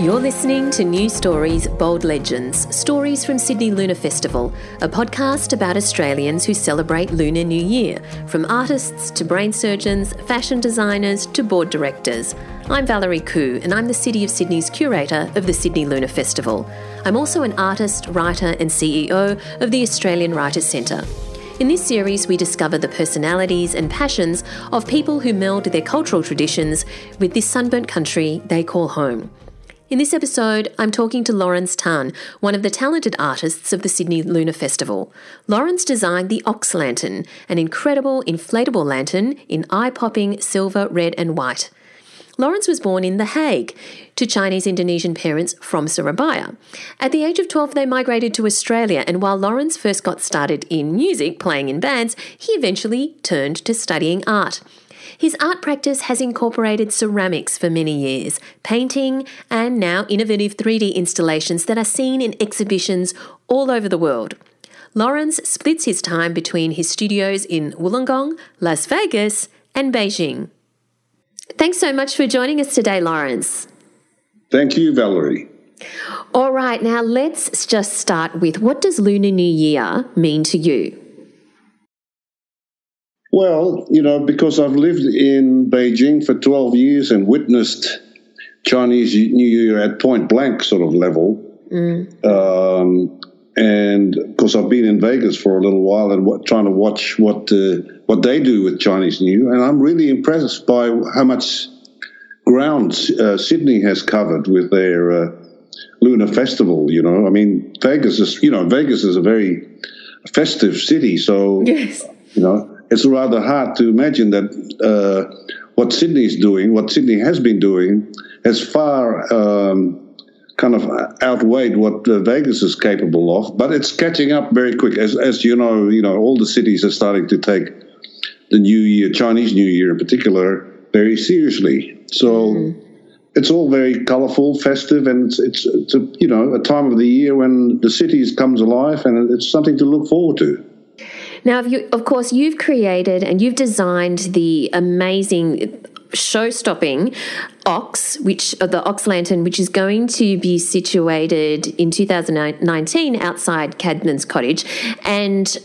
You're listening to New Stories, Bold Legends Stories from Sydney Lunar Festival, a podcast about Australians who celebrate Lunar New Year, from artists to brain surgeons, fashion designers to board directors. I'm Valerie Khoo, and I'm the City of Sydney's curator of the Sydney Lunar Festival. I'm also an artist, writer, and CEO of the Australian Writers Centre. In this series, we discover the personalities and passions of people who meld their cultural traditions with this sunburnt country they call home. In this episode, I'm talking to Laurens Tan, one of the talented artists of the Sydney Lunar Festival. Laurens designed the Ox Lantern, an incredible inflatable lantern in eye popping silver, red, and white. Laurens was born in The Hague to Chinese Indonesian parents from Surabaya. At the age of 12, they migrated to Australia, and while Laurens first got started in music, playing in bands, he eventually turned to studying art. His art practice has incorporated ceramics for many years, painting, and now innovative 3D installations that are seen in exhibitions all over the world. Laurens splits his time between his studios in Wollongong, Las Vegas, and Beijing. Thanks so much for joining us today, Laurens. Thank you, Valerie. All right, now let's just start with what does Lunar New Year mean to you? Well, you know, because I've lived in Beijing for 12 years and witnessed Chinese New Year at point blank sort of level. Mm. Um, and of course, I've been in Vegas for a little while and what, trying to watch what uh, what they do with Chinese New Year, and I'm really impressed by how much ground uh, Sydney has covered with their uh, Lunar Festival. You know, I mean, Vegas is you know Vegas is a very festive city, so yes. you know it's rather hard to imagine that uh, what Sydney is doing, what Sydney has been doing, has far um, kind of outweighed what uh, Vegas is capable of. But it's catching up very quick, as as you know. You know, all the cities are starting to take the New Year, Chinese New Year in particular, very seriously. So. Mm. It's all very colourful, festive, and it's, it's, it's a, you know a time of the year when the city comes alive, and it's something to look forward to. Now, you, of course, you've created and you've designed the amazing show-stopping Ox, which uh, the Ox Lantern, which is going to be situated in 2019 outside Cadman's Cottage, and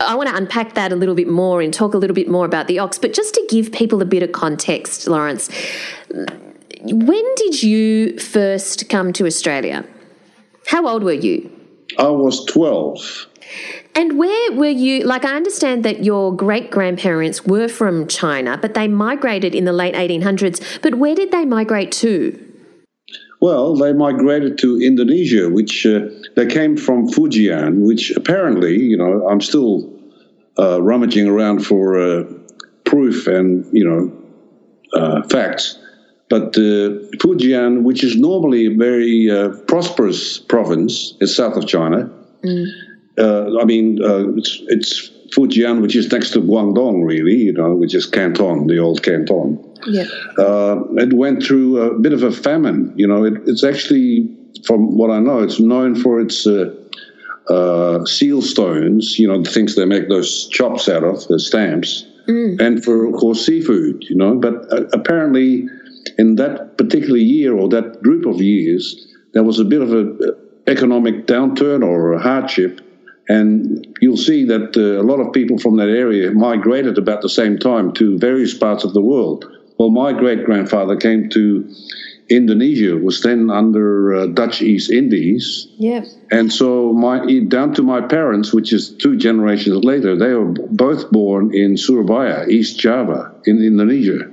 I want to unpack that a little bit more and talk a little bit more about the Ox. But just to give people a bit of context, Laurens, when did you first come to Australia? How old were you? I was 12. And where were you? Like, I understand that your great grandparents were from China, but they migrated in the late 1800s. But where did they migrate to? Well, they migrated to Indonesia, which uh, they came from Fujian, which apparently, you know, I'm still uh, rummaging around for uh, proof and, you know, uh, facts. But uh, Fujian, which is normally a very uh, prosperous province, is south of China. Mm I mean, uh, it's, it's Fujian, which is next to Guangdong, really, you know, which is Canton, the old Canton. Yeah. Uh, it went through a bit of a famine. You know, it, it's actually, from what I know, it's known for its uh, uh, seal stones, you know, the things they make those chops out of, the stamps, mm. and for, of course, seafood, you know. But uh, apparently, in that particular year or that group of years, there was a bit of an economic downturn or a hardship and you'll see that uh, a lot of people from that area migrated about the same time to various parts of the world. Well, my great grandfather came to Indonesia, was then under uh, Dutch East Indies. Yes. And so my down to my parents, which is two generations later, they were both born in Surabaya, East Java, in Indonesia.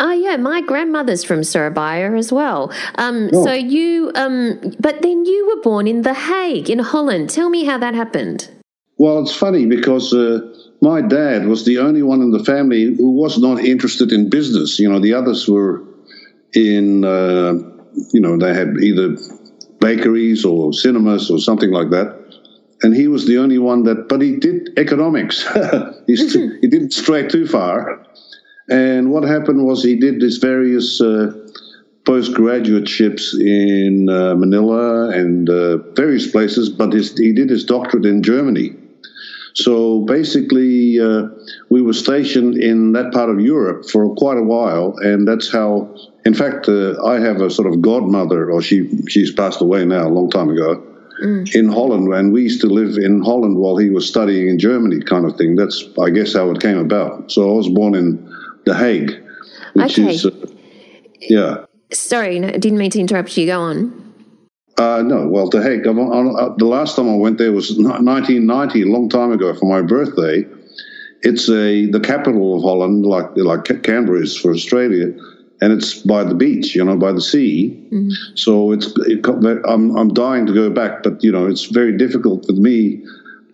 Oh yeah, my grandmother's from Surabaya as well. Um, oh. So you, um, but then you were born in The Hague in Holland. Tell me how that happened. Well, it's funny because uh, my dad was the only one in the family who was not interested in business. You know, the others were in, uh, you know, they had either bakeries or cinemas or something like that. And he was the only one that, but he did economics. he didn't stray too far. And what happened was he did these various uh, postgraduateships in uh, Manila and uh, various places, but his, he did his doctorate in Germany. So basically, uh, we were stationed in that part of Europe for quite a while, and that's how. In fact, uh, I have a sort of godmother, or she she's passed away now a long time ago, mm. in Holland, and we used to live in Holland while he was studying in Germany, kind of thing. That's I guess how it came about. So I was born in The Hague, which okay. is uh, yeah. Sorry, no, didn't mean to interrupt you. Go on. Uh, no, well, The Hague. Uh, the last time I went there was 1990, a long time ago, for my birthday. It's a the capital of Holland, like like Canberra is for Australia, and it's by the beach, you know, by the sea. Mm-hmm. So it's it, I'm I'm dying to go back, but you know, it's very difficult for me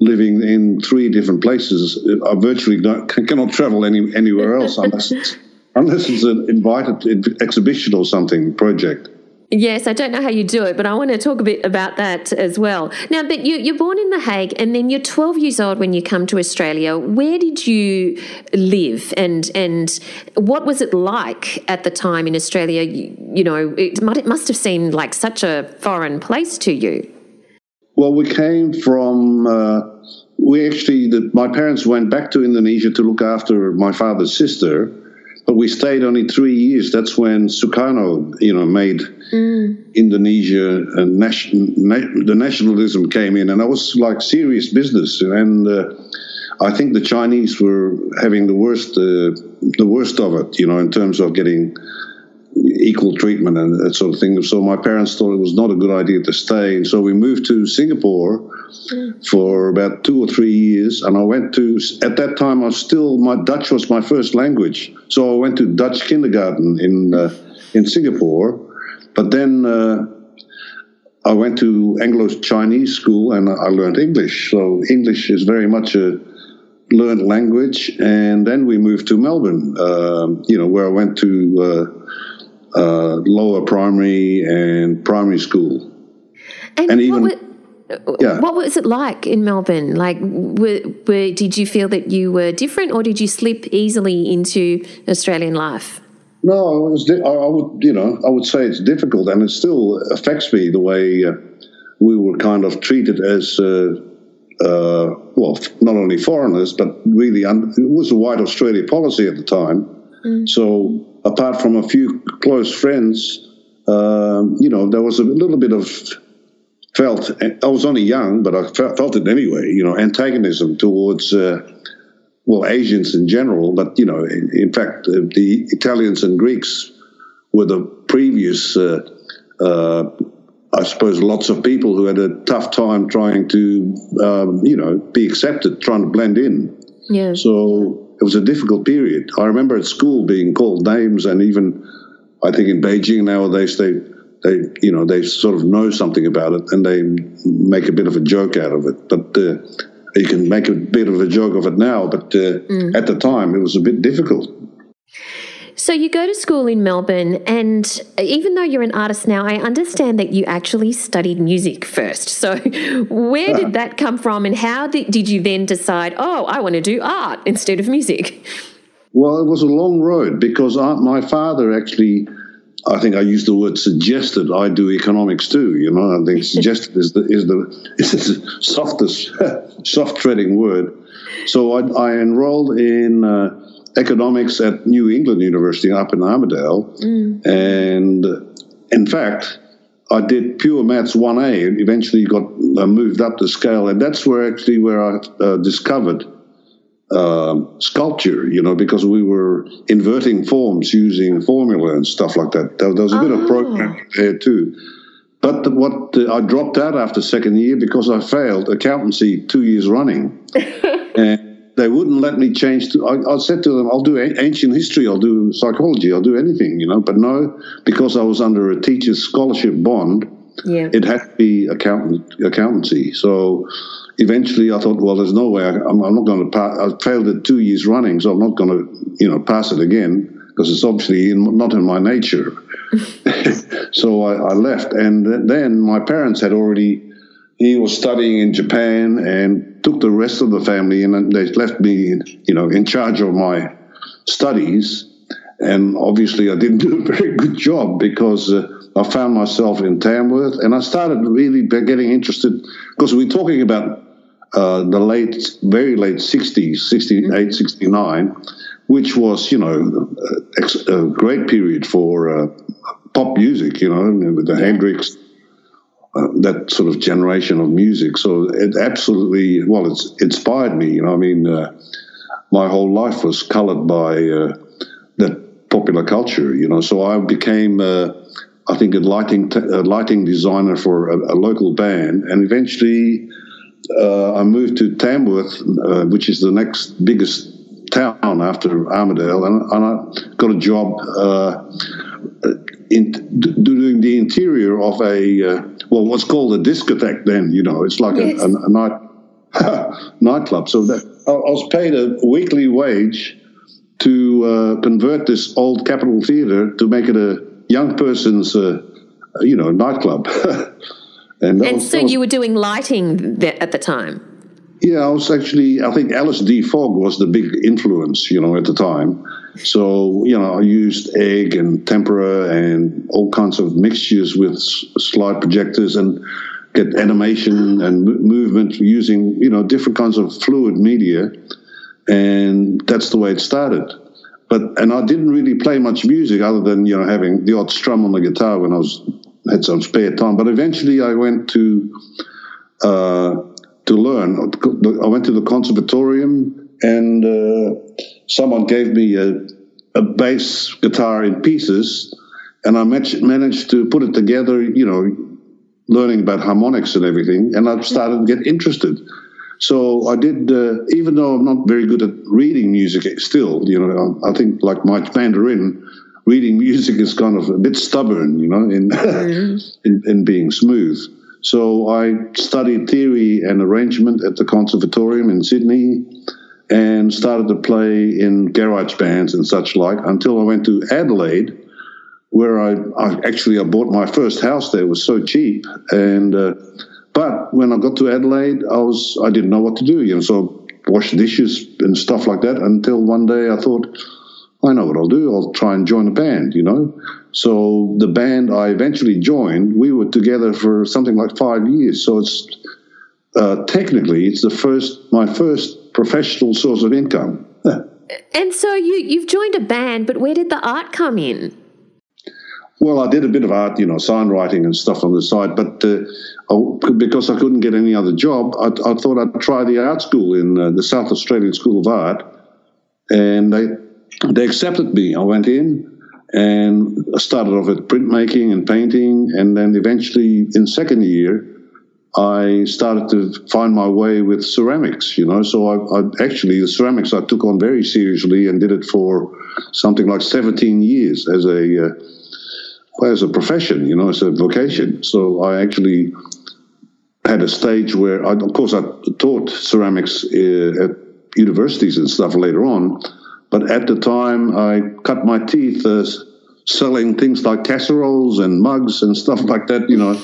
living in three different places. I virtually cannot travel any anywhere else unless it's, unless it's an invited exhibition or something project. Yes, I don't know how you do it, but I want to talk a bit about that as well. Now, but you, you're born in The Hague, and then you're 12 years old when you come to Australia. Where did you live, and and what was it like at the time in Australia? You, you know, it, it must have seemed like such a foreign place to you. Well, we came from. Uh, we actually, the, my parents went back to Indonesia to look after my father's sister but we stayed only three years. That's when Sukarno, you know, made mm. Indonesia a nation. Na- the nationalism came in, and that was like serious business. And uh, I think the Chinese were having the worst, uh, the worst of it, you know, in terms of getting equal treatment and that sort of thing. So my parents thought it was not a good idea to stay. And so we moved to Singapore for about two or three years. And I went to, at that time, I was still, my Dutch was my first language. So I went to Dutch kindergarten in, uh, in Singapore. But then uh, I went to Anglo Chinese school and I learned English. So English is very much a learned language. And then we moved to Melbourne, uh, you know, where I went to uh, lower primary and primary school. And, and even. What, yeah. what was it like in Melbourne? Like, were, were, did you feel that you were different, or did you slip easily into Australian life? No, was. Di- I would, you know, I would say it's difficult, and it still affects me the way uh, we were kind of treated as, uh, uh, well, not only foreigners, but really, un- it was a white Australia policy at the time. Mm. So apart from a few close friends, um, you know, there was a little bit of felt. I was only young, but I felt it anyway. You know, antagonism towards. Uh, well, Asians in general, but you know, in, in fact, uh, the Italians and Greeks were the previous uh, uh, I suppose lots of people who had a tough time trying to, um, you know, be accepted, trying to blend in. Yeah. So it was a difficult period. I remember at school being called names, and even I think in Beijing nowadays they they you know they sort of know something about it and they make a bit of a joke out of it. But uh, you can make a bit of a joke of it now, but uh, mm. at the time it was a bit difficult. So you go to school in Melbourne, and even though you're an artist now, I understand that you actually studied music first. So where did that come from, and how did, did you then decide, oh, I want to do art instead of music? Well, it was a long road because I, my father actually. I think I used the word suggested. I do economics too. You know, I think suggested is the is the is the softest soft treading word. So I, I enrolled in uh, economics at New England University up in Armidale. Mm. And in fact, I did pure maths 1A and eventually got uh, moved up the scale. And that's where actually where I uh, discovered uh, sculpture, you know, because we were inverting forms using formula and stuff like that. There, there was a oh. bit of oh. programming there too. But what I dropped out after second year because I failed accountancy two years running. and they wouldn't let me change. To, I, I, said to them, I'll do ancient history, I'll do psychology, I'll do anything, you know. But no, because I was under a teacher's scholarship bond, yeah. it had to be accountant, accountancy. So eventually I thought, well, there's no way I, am not going to pass. I failed it two years running, so I'm not going to, you know, pass it again because it's obviously in, not in my nature. so I, I left. And then my parents had already he was studying in Japan and took the rest of the family, and they left me, you know, in charge of my studies. And obviously, I didn't do a very good job because uh, I found myself in Tamworth, and I started really getting interested because we're talking about uh, the late, very late 60s, 68, mm-hmm. 69, which was, you know, a, a great period for uh, pop music, you know, with the yeah. Hendrix, uh, that sort of generation of music. So it absolutely, well, it's inspired me. You know, I mean, uh, my whole life was colored by uh, that popular culture. You know, so I became, uh, I think, a lighting t- a lighting designer for a, a local band, and eventually. Uh, I moved to Tamworth, which is the next biggest town after Armidale, and, and I got a job in doing the interior of a uh, well, what's called a discotheque. Then you know, it's like yes. a, a, a, night nightclub. So that I was paid a weekly wage to uh, convert this old Capitol Theatre to make it a young person's, uh, you know, nightclub. and, and was, so was, you were doing lighting at the time. Yeah, I was actually. I think Ellis D. Fogg was the big influence, you know, at the time. So, you know, I used egg and tempera and all kinds of mixtures with slide projectors and get animation and movement using, you know, different kinds of fluid media. And that's the way it started. But, and I didn't really play much music other than, you know, having the odd strum on the guitar when I was, had some spare time. But eventually I went to, uh, to learn. I went to the conservatorium and, uh, someone gave me a, a bass guitar in pieces, and I managed to put it together, you know, learning about harmonics and everything, and I started to get interested. So I did, uh, even though I'm not very good at reading music still, you know, I, think like my Mandarin, reading music is kind of a bit stubborn, you know, in, mm-hmm. in, in being smooth. So I studied theory and arrangement at the Conservatorium in Sydney and started to play in garage bands and such like until I went to Adelaide, where I, I actually I bought my first house there. It was so cheap, and uh, but when I got to Adelaide, I was I didn't know what to do, you know, so wash dishes and stuff like that. Until one day I thought, I know what I'll do. I'll try and join a band, you know. So the band I eventually joined, we were together for something like five years. So it's uh, technically it's the first my first professional source of income. and so you, you've joined a band, but where did the art come in? Well, I did a bit of art, you know, sign writing and stuff on the side, but uh, I, because I couldn't get any other job, I, I thought I'd try the art school in uh, the South Australian School of Art, and they they accepted me. I went in and started off with printmaking and painting, and then eventually in second year I started to find my way with ceramics, you know. So I, I, actually the ceramics I took on very seriously and did it for something like 17 years as a uh, as a profession, you know, as a vocation. So I actually had a stage where, I, of course, I taught ceramics uh, at universities and stuff later on, but at the time I cut my teeth uh, selling things like casseroles and mugs and stuff like that, you know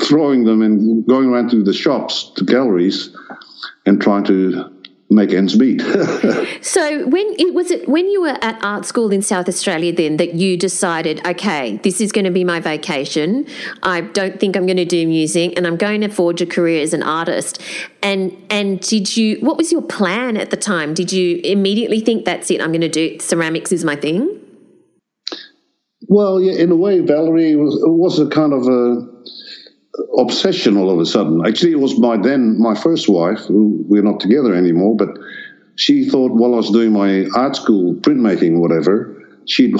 throwing them and going around to the shops, to galleries, and trying to make ends meet. so when it was it when you were at art school in South Australia then that you decided, okay, this is going to be my vacation. I don't think I'm going to do music and I'm going to forge a career as an artist. And and did you what was your plan at the time? Did you immediately think that's it, I'm going to do ceramics is my thing? Well, yeah, in a way, Valerie was, was a kind of a obsession all of a sudden. Actually, it was my then my first wife. who We're not together anymore, but she thought while I was doing my art school printmaking, whatever, she'd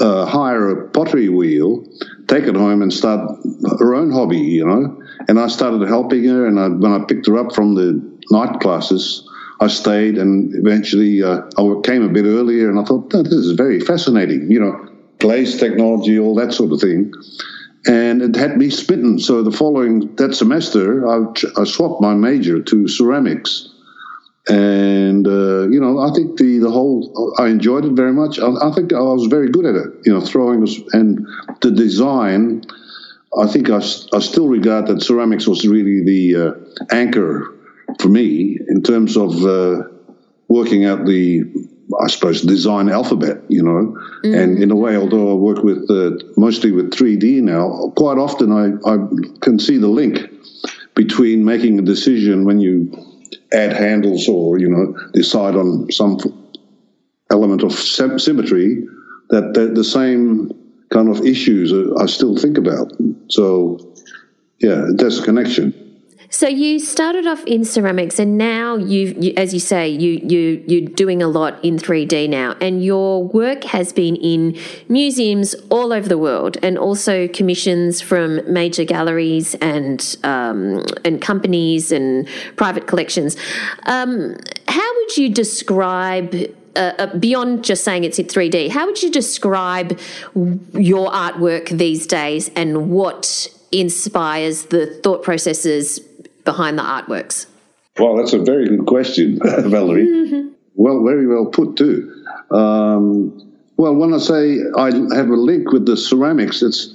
uh, hire a pottery wheel, take it home, and start her own hobby. You know, and I started helping her. And I, when I picked her up from the night classes. I stayed and eventually uh, I came a bit earlier and I thought, oh, this is very fascinating, you know, glaze technology, all that sort of thing and it had me spitting. So the following that semester, I, I swapped my major to ceramics, and uh, you know, I think the the whole I enjoyed it very much. I, I, think I was very good at it. You know, throwing and the design. I think I, I still regard that ceramics was really the uh, anchor for me in terms of uh, working out the I suppose, design alphabet, you know. Mm. And in a way, although I work with uh, mostly with 3D now, quite often I, I can see the link between making a decision when you add handles or you know decide on some element of symmetry, that the, the same kind of issues I still think about. So, yeah, there's a connection. So you started off in ceramics, and now you, you, as you say, you you you're doing a lot in 3D now, and your work has been in museums all over the world, and also commissions from major galleries and um, and companies and private collections. Um, how would you describe uh, uh beyond just saying it's in 3D, how would you describe your artwork these days and what inspires the thought processes behind the artworks? Well, that's a very good question, Valerie. Mm-hmm. Well, very well put, too. Um, well, when I say I have a link with the ceramics, it's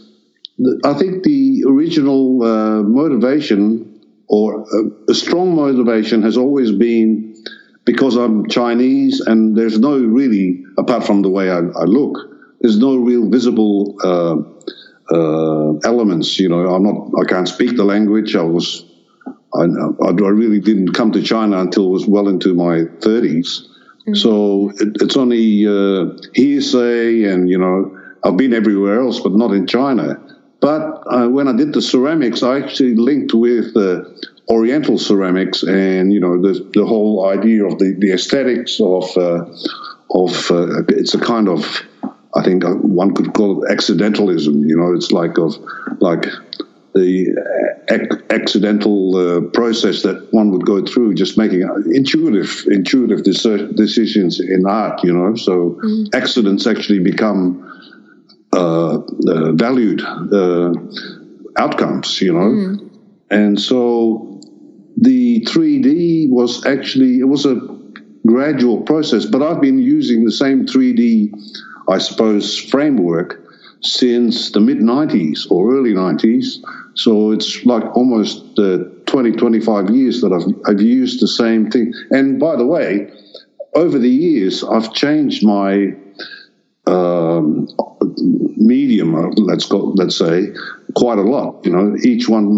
I think the original uh, motivation or a, a, strong motivation has always been because I'm Chinese and there's no really, apart from the way I, I look, there's no real visible uh, uh, elements. You know, I'm not, I can't speak the language. I was I, I, really didn't come to China until it was well into my 30s. Mm-hmm. So it, it's only uh, hearsay, and you know, I've been everywhere else, but not in China. But uh, when I did the ceramics, I actually linked with uh, Oriental ceramics, and you know, the the whole idea of the, the aesthetics of uh, of uh, it's a kind of I think uh, one could call it accidentalism. You know, it's like of like the ac- accidental uh, process that one would go through, just making intuitive, intuitive decisions in art. You know, so mm. accidents actually become uh, uh, valued uh, outcomes. You know, mm. and so the 3D was actually it was a gradual process, but I've been using the same 3D, I suppose, framework since the mid 90s or early 90s. So it's like almost uh, 20, 25 years that I've, I've used the same thing. And by the way, over the years, I've changed my um, medium, uh, let's go, let's say, quite a lot. You know, each one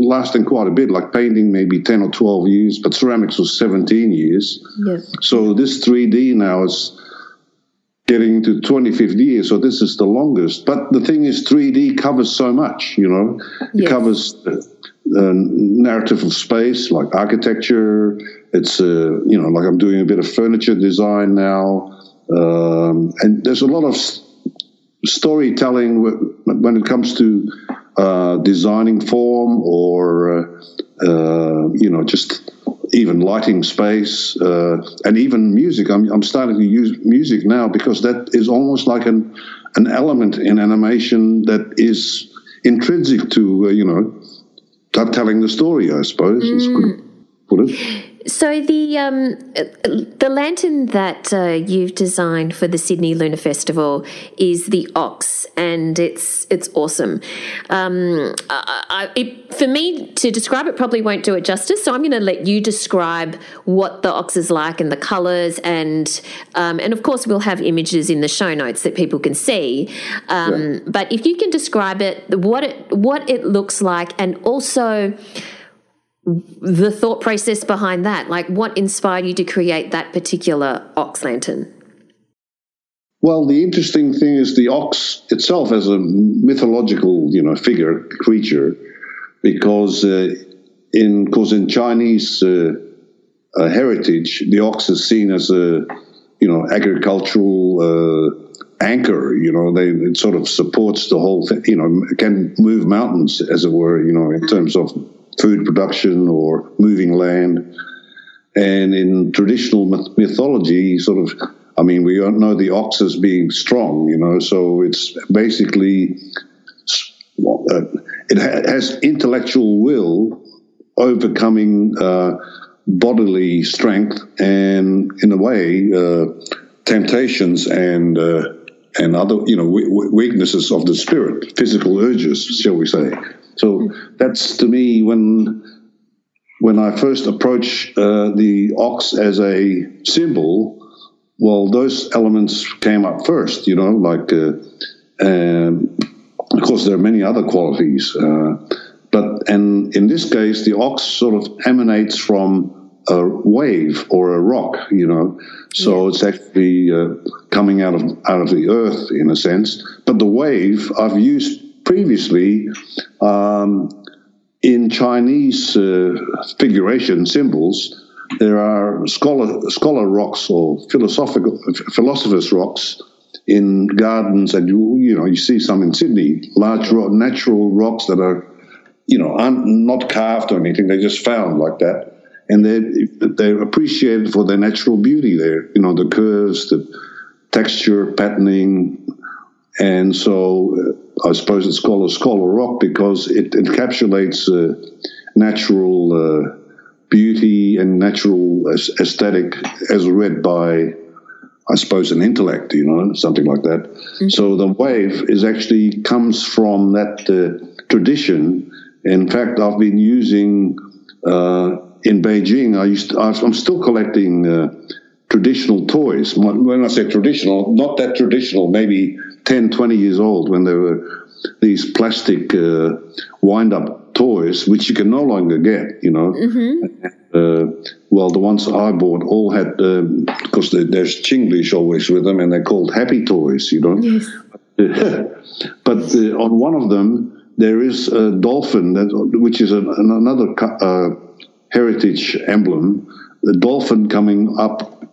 lasting quite a bit. Like painting, maybe ten or twelve years, but ceramics was seventeen years. Yes. So this three D now is getting to 25th year, so this is the longest. But the thing is, 3D covers so much, you know. It yes. covers the, the, narrative of space, like architecture. It's, uh, you know, like I'm doing a bit of furniture design now. Um, and there's a lot of storytelling when it comes to uh, designing form or, uh, uh you know, just even lighting space uh, and even music. I'm, I'm starting to use music now because that is almost like an an element in animation that is intrinsic to uh, you know telling the story. I suppose. Mm. Put it. So the um, the lantern that uh, you've designed for the Sydney Lunar Festival is the Ox, and it's it's awesome. Um, I, it, for me to describe it probably won't do it justice, so I'm going to let you describe what the Ox is like and the colours, and um, and of course we'll have images in the show notes that people can see. Um, yeah. But if you can describe it, what it what it looks like, and also the thought process behind that? Like, what inspired you to create that particular ox lantern? Well, the interesting thing is the ox itself as a mythological, you know, figure, creature, because uh, in, because in Chinese uh, uh, heritage, the ox is seen as a, you know, agricultural uh, anchor. You know, they it sort of supports the whole thing. You know, can move mountains, as it were. You know, in terms of food production or moving land. And in traditional mythology, sort of, I mean, we know the ox as being strong, you know, so it's basically, uh, it has intellectual will overcoming uh, bodily strength and, in a way, uh, temptations and uh, and other, you know, weaknesses of the spirit, physical urges, shall we say. So that's to me when when I first approach uh, the ox as a symbol. Well, those elements came up first, you know, like, uh, um, of course, there are many other qualities. Uh, but, and in this case, the ox sort of emanates from a wave or a rock, you know. So yeah. it's actually uh, coming out of out of the earth in a sense. But the wave I've used previously um, in Chinese uh, figuration symbols. There are scholar scholar rocks or philosophical philosophers rocks in gardens, and you you know you see some in Sydney, large rock, natural rocks that are you know un, not carved or anything; they're just found like that and they they're appreciated for their natural beauty there. You know, the curves, the texture, patterning, and so uh, I suppose it's called a scholar rock because it encapsulates uh, natural uh, beauty and natural aesthetic as read by. I suppose an intellect, you know, something like that. Mm-hmm. So the wave is actually comes from that uh, tradition. In fact, I've been using uh, in Beijing, I used to, I'm still collecting uh, traditional toys. When I say traditional, not that traditional, maybe 10, 20 years old, when there were these plastic uh, wind up toys, which you can no longer get, you know. Mm-hmm. Uh, well, the ones I bought all had, because um, there's Chinglish always with them, and they're called happy toys, you know. Yes. but uh, on one of them, there is a dolphin, that, which is an, another uh, heritage emblem, the dolphin coming up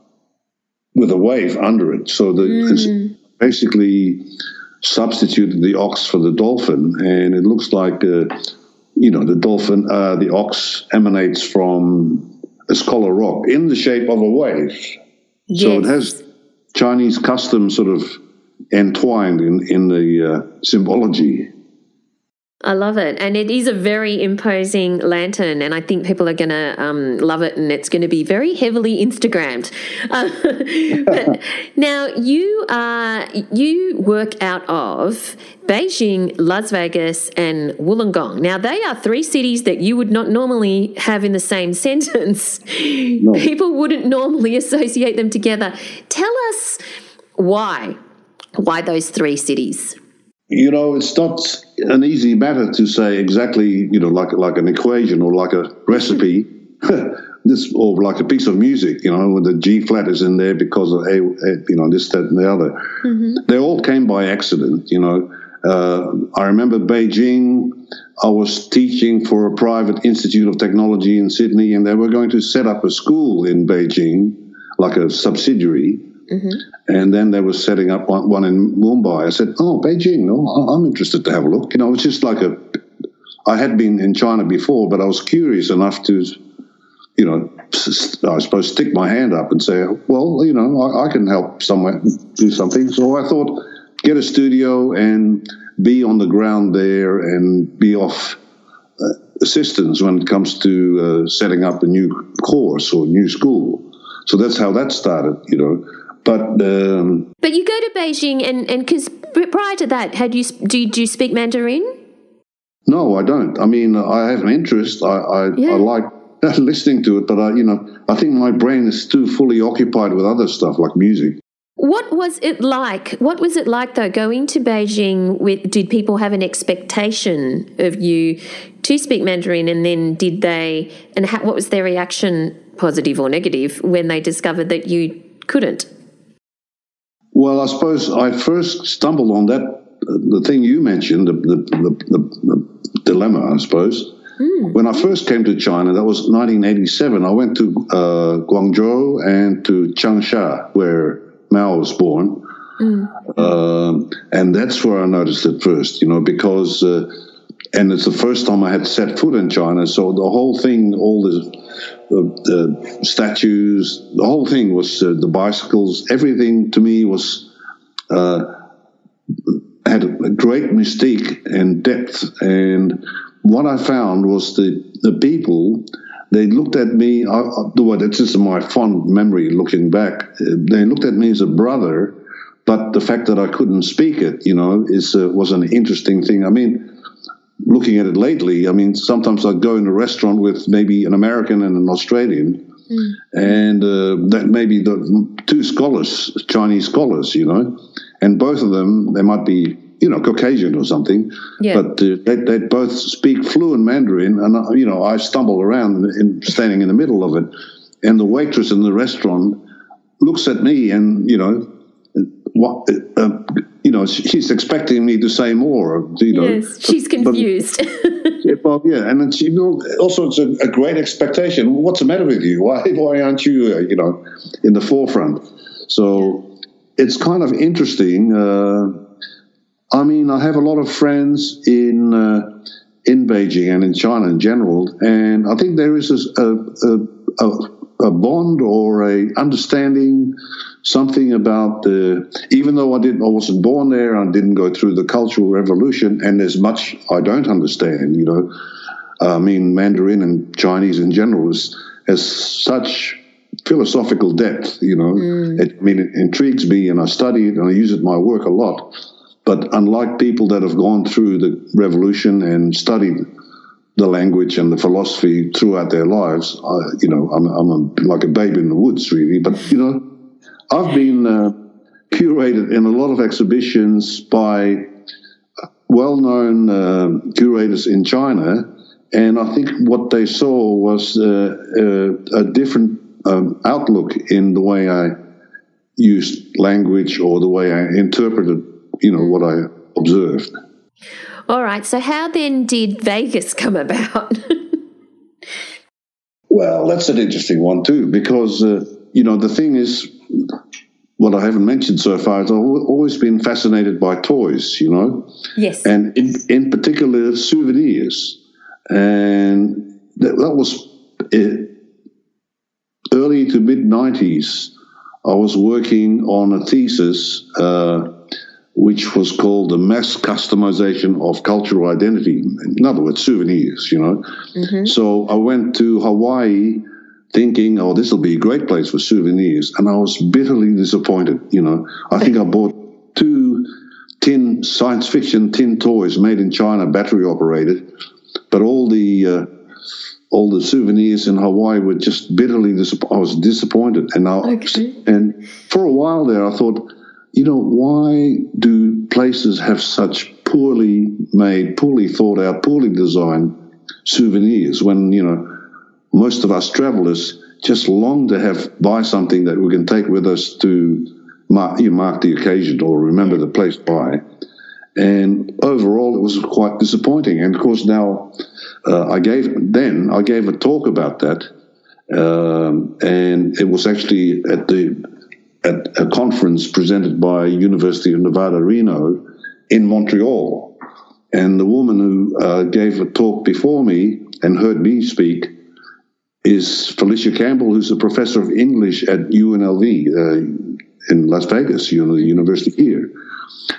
with a wave under it. So the mm. Basically substituted the ox for the dolphin, and it looks like uh, you know the dolphin, uh, the ox emanates from a scholar rock in the shape of a wave. Yes. So it has Chinese custom sort of entwined in in the uh, symbology. I love it. And it is a very imposing lantern. And I think people are going to um, love it. And it's going to be very heavily Instagrammed. Uh, now, you, are, you work out of Beijing, Las Vegas, and Wollongong. Now, they are three cities that you would not normally have in the same sentence. No. People wouldn't normally associate them together. Tell us why. Why those three cities? you know, it's not an easy matter to say exactly, you know, like like an equation or like a recipe. this or like a piece of music, you know, with the G flat is in there because of a, a you know this, that, and the other. Mm-hmm. They all came by accident, you know. Uh, I remember Beijing. I was teaching for a private institute of technology in Sydney, and they were going to set up a school in Beijing, like a subsidiary. Mm-hmm. And then they were setting up one, one, in Mumbai. I said, "Oh, Beijing! Oh, I'm interested to have a look." You know, it's just like a. I had been in China before, but I was curious enough to, you know, I suppose stick my hand up and say, "Well, you know, I, I can help somewhere do something." So I thought, get a studio and be on the ground there and be off uh, assistance when it comes to uh, setting up a new course or new school. So that's how that started, you know. But um, but you go to Beijing and and because prior to that, had you do do you speak Mandarin? No, I don't. I mean, I have an interest. I I, yeah. I like listening to it, but I you know I think my brain is too fully occupied with other stuff like music. What was it like? What was it like though going to Beijing? With did people have an expectation of you to speak Mandarin, and then did they? And how, what was their reaction, positive or negative, when they discovered that you couldn't? Well, I suppose I first stumbled on that, the thing you mentioned, the, the, the, the dilemma, I suppose. Mm. When I first came to China, that was 1987, I went to uh, Guangzhou and to Changsha, where Mao was born. Mm. and that's where I noticed it first, you know, because, uh, and it's the first time I had set foot in China. So the whole thing, all the the, the statues, the whole thing was uh, the bicycles. Everything to me was uh, had a great mystique and depth. And what I found was the the people. They looked at me. I, well, that's just my fond memory looking back. They looked at me as a brother, but the fact that I couldn't speak it, you know, is uh, was an interesting thing. I mean, looking at it lately, I mean, sometimes I go in a restaurant with maybe an American and an Australian, mm. and uh, that maybe the two scholars, Chinese scholars, you know, and both of them, they might be, you know, Caucasian or something, yeah. but uh, they, they both speak fluent Mandarin, and uh, you know, I stumble around in, in, standing in the middle of it. and the waitress in the restaurant looks at me and you know what uh, you know she's expecting me to say more you know. Yes she's confused. But, well yeah and it's, you know also it's a, a, great expectation. What's the matter with you? Why why aren't you uh, you know in the forefront? So yeah. it's kind of interesting uh, i mean i have a lot of friends in uh, in beijing and in china in general and i think there is a, a, a a bond or a understanding, something about the. Even though I didn't, I wasn't born there, I didn't go through the cultural revolution, and there's much I don't understand. You know, I mean, Mandarin and Chinese in general is has such philosophical depth. You know, mm. it, I mean, it intrigues me, and I study it and I use it in my work a lot. But unlike people that have gone through the revolution and studied the language and the philosophy throughout their lives. I, you know, I'm, I'm a, like a babe in the woods, really. But you know, I've been uh, curated in a lot of exhibitions by well-known uh, curators in China, and I think what they saw was uh, uh a different um, outlook in the way I used language or the way I interpreted, you know, what I observed. All right. So, how then did Vegas come about? well, that's an interesting one, too, because, uh, you know, the thing is, what I haven't mentioned so far is I've always been fascinated by toys, you know? Yes. And in, in particular, souvenirs. And that, that was uh, early to mid 90s. I was working on a thesis. Uh, which was called the mass customization of cultural identity. In other words, souvenirs, you know. Mm-hmm. So I went to Hawaii thinking, oh, this will be a great place for souvenirs. And I was bitterly disappointed, you know. I think I bought two tin science fiction tin toys made in China, battery operated, but all the uh, all the souvenirs in Hawaii were just bitterly disappointed. I was disappointed, and I, okay. and for a while there, I thought you know, why do places have such poorly made, poorly thought out, poorly designed souvenirs when, you know, most of us travelers just long to have buy something that we can take with us to mark, you mark the occasion or remember the place by. And overall, it was quite disappointing. And of course, now uh, I gave then I gave a talk about that, um, and it was actually at the at a conference presented by University of Nevada, Reno, in Montreal. And the woman who uh, gave a talk before me and heard me speak is Felicia Campbell, who's a professor of English at UNLV uh, in Las Vegas, you know, the university here.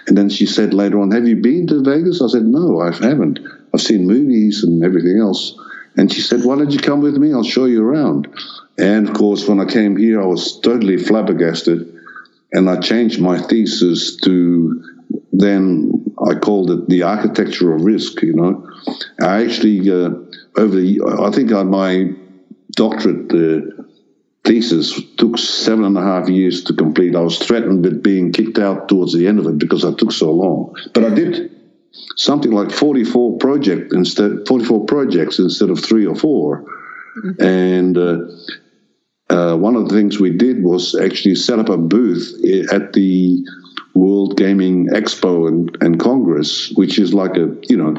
And then she said later on, Have you been to Vegas? I said, No, I haven't. I've seen movies and everything else. And she said, Why don't you come with me? I'll show you around. And of course, when I came here, I was totally flabbergasted. And I changed my thesis to then I called it the architecture of risk. You know, I actually uh, over the I think I, my doctorate uh, thesis took seven and a half years to complete. I was threatened with being kicked out towards the end of it because I took so long, but I did something like 44 project instead 44 projects instead of three or 4 mm-hmm. and uh, uh, one of the things we did was actually set up a booth at the World Gaming Expo and, and Congress, which is like a you know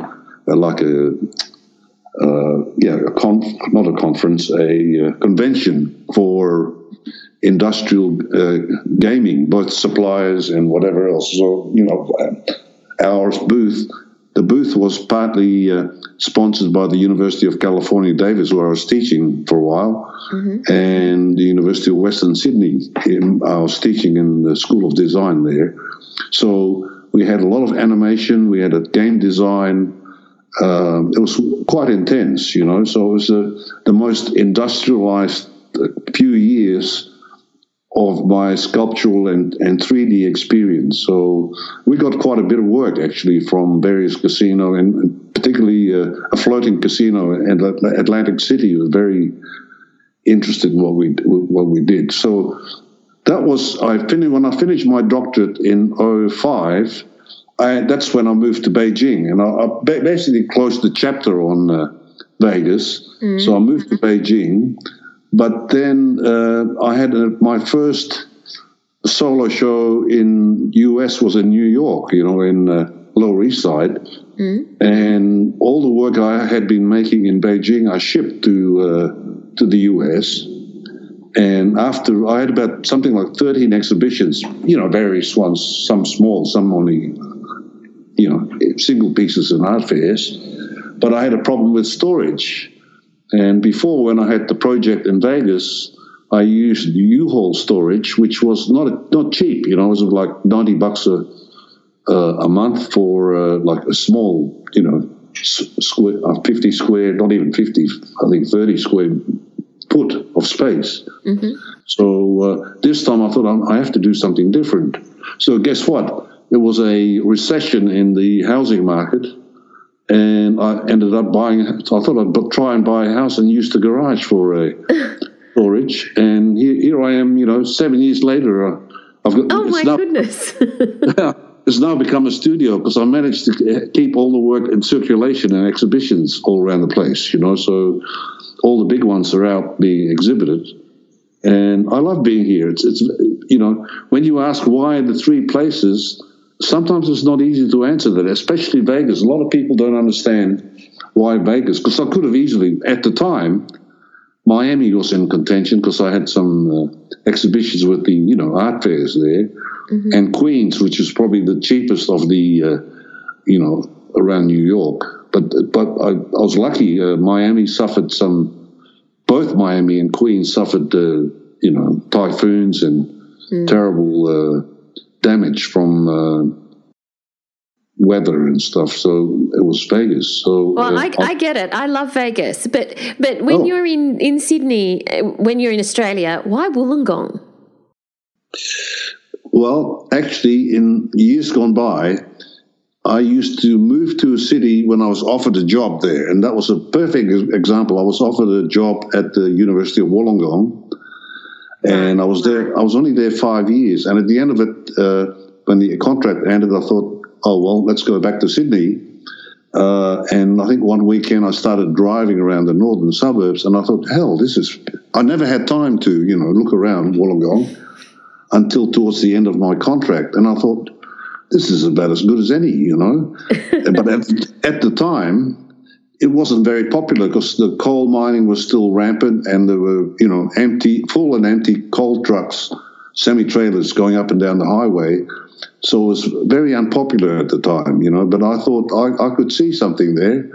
like a yeah a conf- not a conference a, uh, convention for industrial uh, gaming, both suppliers and whatever else. So you know our booth the booth was partly uh, sponsored by the University of California, Davis, where I was teaching for a while, mm-hmm. and the University of Western Sydney. I was teaching in the School of Design there. So we had a lot of animation, we had a game design. Um, it was quite intense, you know. So it was uh, the most industrialized uh, few years of my sculptural and, and 3D experience. So we got quite a bit of work actually from various casino and particularly uh, a floating casino in Atlantic City was very interested in what we what we did. So that was I finished when I finished my doctorate in 05. I, that's when I moved to Beijing, and I, I basically closed the chapter on uh, Vegas. Mm-hmm. So I moved to Beijing But then uh, I had a, my first solo show in US was in New York, you know, in uh, Lower East Side. Mm. And all the work I had been making in Beijing, I shipped to uh, to the US. And after I had about something like 13 exhibitions, you know, various ones, some small, some only, you know, single pieces and art fairs. But I had a problem with storage. And before, when I had the project in Vegas, I used U-Haul storage, which was not not cheap. You know, it was like 90 bucks a uh, a month for uh, like a small, you know, square, uh, 50 square, not even 50, I think 30 square foot of space. Mm-hmm. So uh, this time I thought I have to do something different. So guess what? There was a recession in the housing market, and I ended up buying. I thought I'd try and buy a house and use the garage for a storage. And here, here, I am, you know, seven years later. Uh, I've got. Oh my now, goodness! it's now become a studio because I managed to keep all the work in circulation and exhibitions all around the place. You know, so all the big ones are out being exhibited, and I love being here. It's it's you know when you ask why the three places, sometimes it's not easy to answer that, especially Vegas. A lot of people don't understand why Vegas because I could have easily at the time. Miami was in contention because I had some uh, exhibitions with the you know art fairs there mm-hmm. and Queens, which is probably the cheapest of the, uh, you know, around New York. But but I, I was lucky. Uh, Miami suffered some, both Miami and Queens suffered, uh, you know, typhoons and mm. terrible uh, damage from uh, weather and stuff. So it was Vegas. So well, uh, I, I, get it. I love Vegas, but but when oh. you're in in Sydney, when you're in Australia, why Wollongong? Well, actually, in years gone by, I used to move to a city when I was offered a job there, and that was a perfect example. I was offered a job at the University of Wollongong, and I was there. I was only there five years, and at the end of it, uh, when the contract ended, I thought, "Oh well, let's go back to Sydney." Uh, and I think one weekend I started driving around the northern suburbs, and I thought, "Hell, this is." I never had time to, you know, look around Wollongong until towards the end of my contract. And I thought, this is about as good as any, you know. but at, at the time, it wasn't very popular because the coal mining was still rampant and there were, you know, empty, full and empty coal trucks, semi trailers going up and down the highway. So it was very unpopular at the time, you know. But I thought I, I could see something there.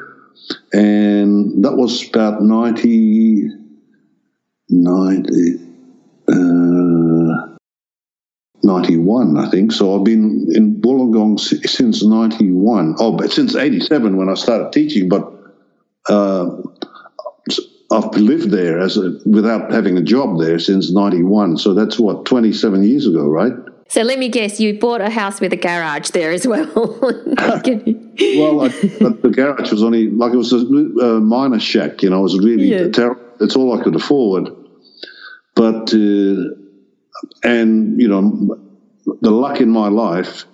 And that was about 90, 90 uh, 91, I think. So I've been in Wollongong since 91. Oh, but since 87 when I started teaching. But uh, I've lived there as a, without having a job there since 91. So that's what, 27 years ago, right? So let me guess, you bought a house with a garage there as well. well, I, the garage was only like it was a, a minor shack, you know, it was really yeah. terrible. It's all I could afford. But uh, and you know, the luck in my life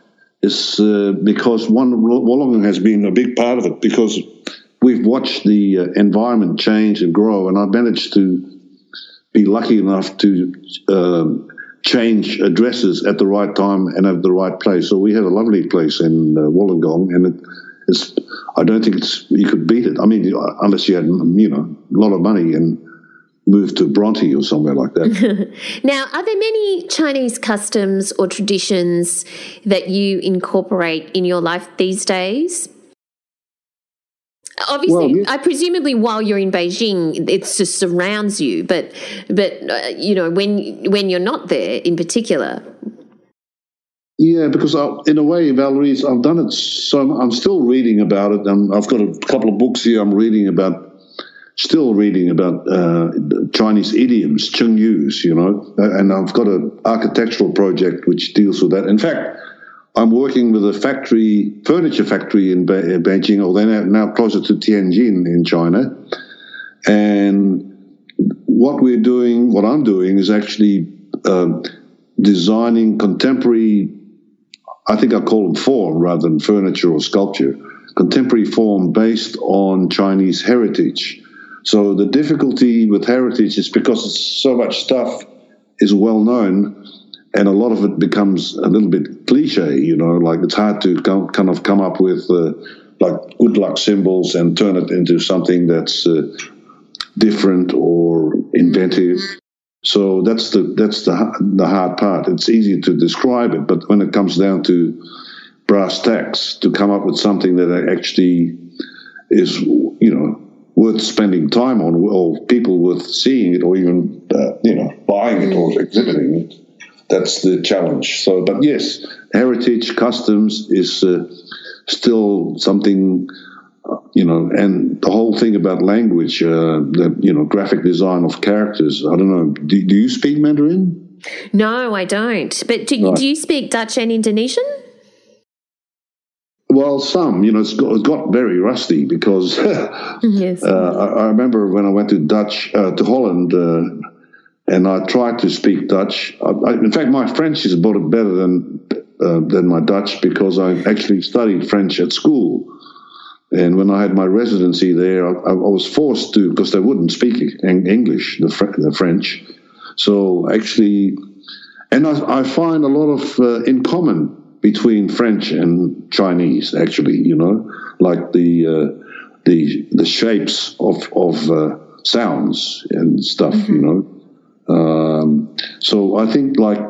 is uh, because one Wollongong has been a big part of it because we've watched the uh, environment change and grow, and I've managed to be lucky enough to um, change addresses at the right time and at the right place. So we have a lovely place in uh, Wollongong, and it, it's I don't think it's you could beat it. I mean, unless you had you know a lot of money and move to Bronte or somewhere like that. now, are there many Chinese customs or traditions that you incorporate in your life these days? Obviously, well, I presumably while you're in Beijing, it just surrounds you. But, but uh, you know, when when you're not there, in particular. Yeah, because I, in a way, Valerie, I've done it so. I'm still reading about it, and I've got a couple of books here. I'm reading about still reading about uh, Chinese idioms, Chengyus, you know, and I've got an architectural project which deals with that. In fact, I'm working with a factory, furniture factory in Be- Beijing, or they're now closer to Tianjin in China. And what we're doing, what I'm doing, is actually uh, designing contemporary, I think I call them form rather than furniture or sculpture, contemporary form based on Chinese heritage So the difficulty with heritage is because so much stuff is well known, and a lot of it becomes a little bit cliche. You know, like it's hard to come, kind of come up with uh, like good luck symbols and turn it into something that's uh, different or inventive. So that's the that's the the hard part. It's easy to describe it, but when it comes down to brass tacks, to come up with something that actually is you know worth spending time on, or people worth seeing it, or even uh, you know buying it or exhibiting it. That's the challenge. So, but yes, heritage customs is uh, still something you know, and the whole thing about language, uh, the you know, graphic design of characters. I don't know. Do, do you speak Mandarin? No, I don't. But do, right. do you speak Dutch and Indonesian? Well, some. You know, it's got, it's got very rusty because yes. uh, I, I, remember when I went to Dutch uh, to Holland. And I tried to speak Dutch. I, I, in fact, my French is about better than uh, than my Dutch because I actually studied French at school. And when I had my residency there, I, I was forced to because they wouldn't speak English, the, the French. So actually, and I, I find a lot of uh, in common between French and Chinese. Actually, you know, like the uh, the the shapes of of uh, sounds and stuff. Mm-hmm. You know, um, so I think like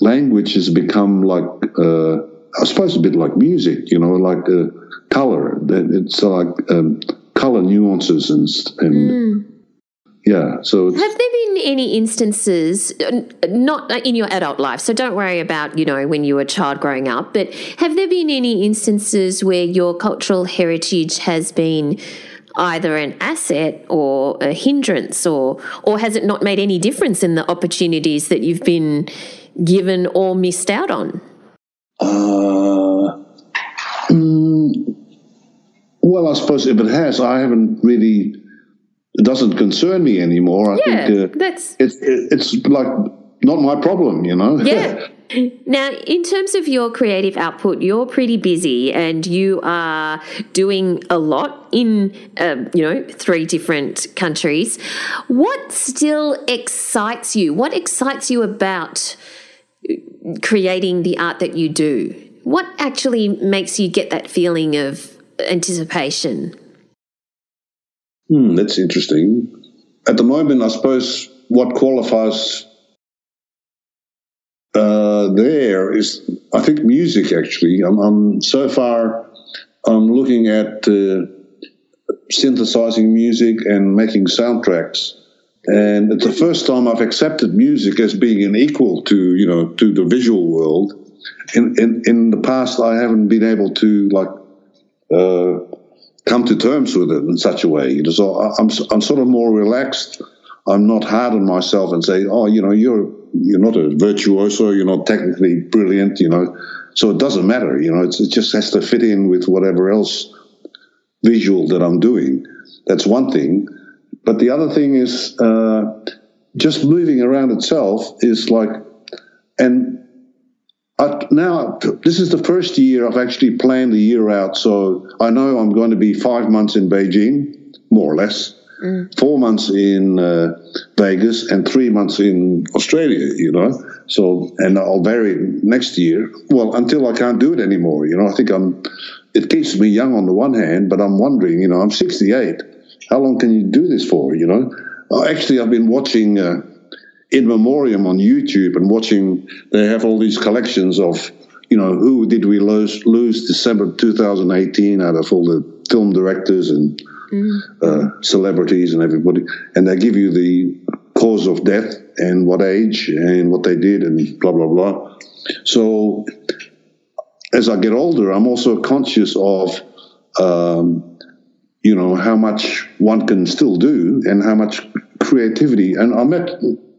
language has become like uh, I suppose a bit like music. You know, like uh, color. It's like um, color nuances and and mm. yeah. So have there been any instances, not in your adult life? So don't worry about you know when you were a child growing up, but have there been any instances where your cultural heritage has been either an asset or a hindrance or or has it not made any difference in the opportunities that you've been given or missed out on? Uh, mm, well, I suppose if it has, I haven't really. It doesn't concern me anymore. I yeah, think uh, that's it's it, it's like not my problem, you know. Yeah. Now, in terms of your creative output, you're pretty busy and you are doing a lot in, uh, you know, three different countries. What still excites you? What excites you about creating the art that you do? What actually makes you get that feeling of anticipation? Hmm, that's interesting. At the moment, I suppose what qualifies uh, there is, I think, music. Actually, I'm, I'm so far. I'm looking at uh, synthesizing music and making soundtracks, and it's the first time I've accepted music as being an equal to you know to the visual world. In in in the past, I haven't been able to like uh, come to terms with it in such a way. You know, So I'm, I'm sort of more relaxed. I'm not hard on myself and say, oh, you know, you're you're not a virtuoso, you're not technically brilliant, you know. So it doesn't matter, you know. it just has to fit in with whatever else visual that I'm doing. That's one thing. But the other thing is uh, just moving around itself is like, and I, now, this is the first year I've actually planned the year out. So I know I'm going to be five months in Beijing, more or less, mm. four months in uh, Vegas, and three months in Australia, you know. So, and I'll vary next year. Well, until I can't do it anymore, you know. I think I'm, it keeps me young on the one hand, but I'm wondering, you know, I'm 68. How long can you do this for, you know? Actually, I've been watching. Uh, in memoriam on YouTube and watching, they have all these collections of, you know, who did we lose, lose December 2018 out of all the film directors and mm. uh, celebrities and everybody. And they give you the cause of death and what age and what they did and blah, blah, blah. So as I get older, I'm also conscious of, um, you know, how much one can still do and how much creativity. And I met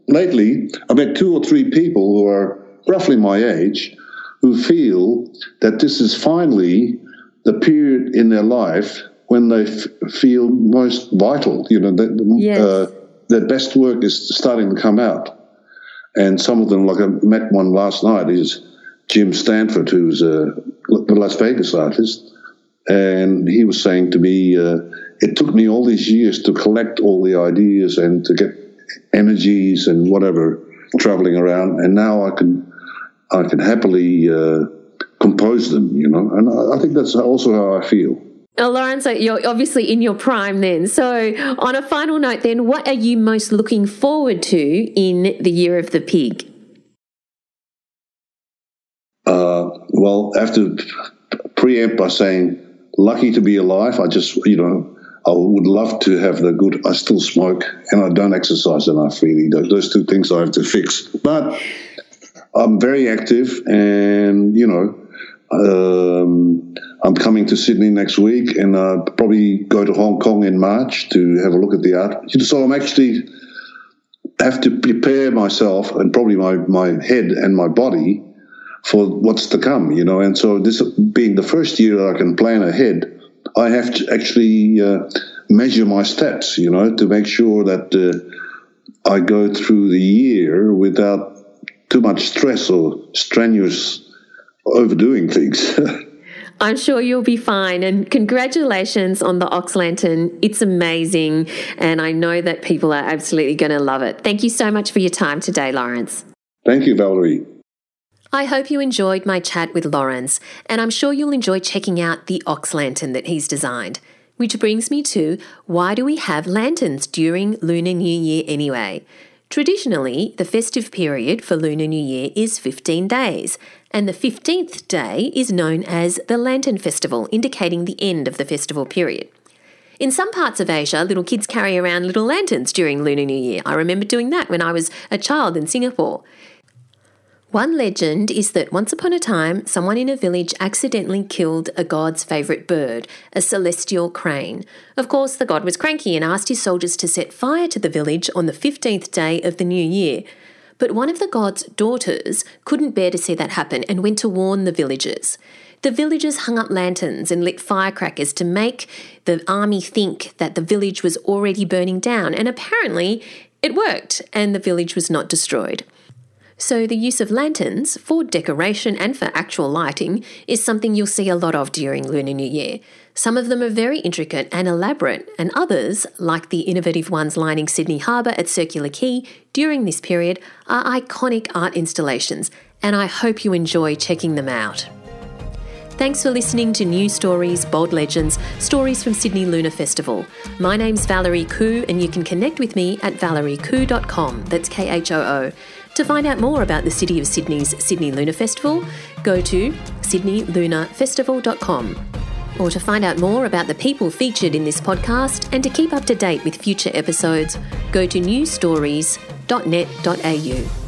lately, I've met two or three people who are roughly my age who feel that this is finally the period in their life when they f- feel most vital. You know, that yes. uh, their best work is starting to come out. And some of them, like I met one last night, is Jim Stanford, who's a, Las Vegas artist. and he was saying to me, uh, it took me all these years to collect all the ideas and to get energies and whatever traveling around, and now I can I can happily uh, compose them, you know, and I, I think that's also how I feel. Oh, Laurens, you're obviously in your prime then. So, on a final note, then, what are you most looking forward to in the year of the pig? Uh, well, I have to preempt by saying, lucky to be alive. I just, you know, I would love to have the good. I still smoke and I don't exercise enough, really. Those two things I have to fix. But I'm very active and, you know, um, I'm coming to Sydney next week and uh, probably go to Hong Kong in March to have a look at the art. So I'm actually have to prepare myself and probably my, my head and my body for what's to come, you know. And so this being the first year that I can plan ahead, I have to actually uh, measure my steps, you know, to make sure that uh, I go through the year without too much stress or strenuous overdoing things. I'm sure you'll be fine. And congratulations on the Ox Lantern. It's amazing. And I know that people are absolutely going to love it. Thank you so much for your time today, Laurens. Thank you, Valerie. I hope you enjoyed my chat with Laurens, and I'm sure you'll enjoy checking out the Ox Lantern that he's designed. Which brings me to why do we have lanterns during Lunar New Year anyway? Traditionally, the festive period for Lunar New Year is 15 days, and the 15th day is known as the Lantern Festival, indicating the end of the festival period. In some parts of Asia, little kids carry around little lanterns during Lunar New Year. I remember doing that when I was a child in Singapore. One legend is that once upon a time, someone in a village accidentally killed a god's favourite bird, a celestial crane. Of course, the god was cranky and asked his soldiers to set fire to the village on the 15th day of the new year. But one of the god's daughters couldn't bear to see that happen and went to warn the villagers. The villagers hung up lanterns and lit firecrackers to make the army think that the village was already burning down, and apparently it worked, and the village was not destroyed. So, the use of lanterns for decoration and for actual lighting is something you'll see a lot of during Lunar New Year. Some of them are very intricate and elaborate, and others, like the innovative ones lining Sydney Harbour at Circular Quay during this period, are iconic art installations, and I hope you enjoy checking them out. Thanks for listening to New Stories, Bold Legends, Stories from Sydney Lunar Festival. My name's Valerie Khoo, and you can connect with me at valeriekhoo.com. That's K H O O. To find out more about the City of Sydney's Sydney Lunar Festival, go to sydneylunarfestival.com. Or to find out more about the people featured in this podcast and to keep up to date with future episodes, go to newstories.net.au.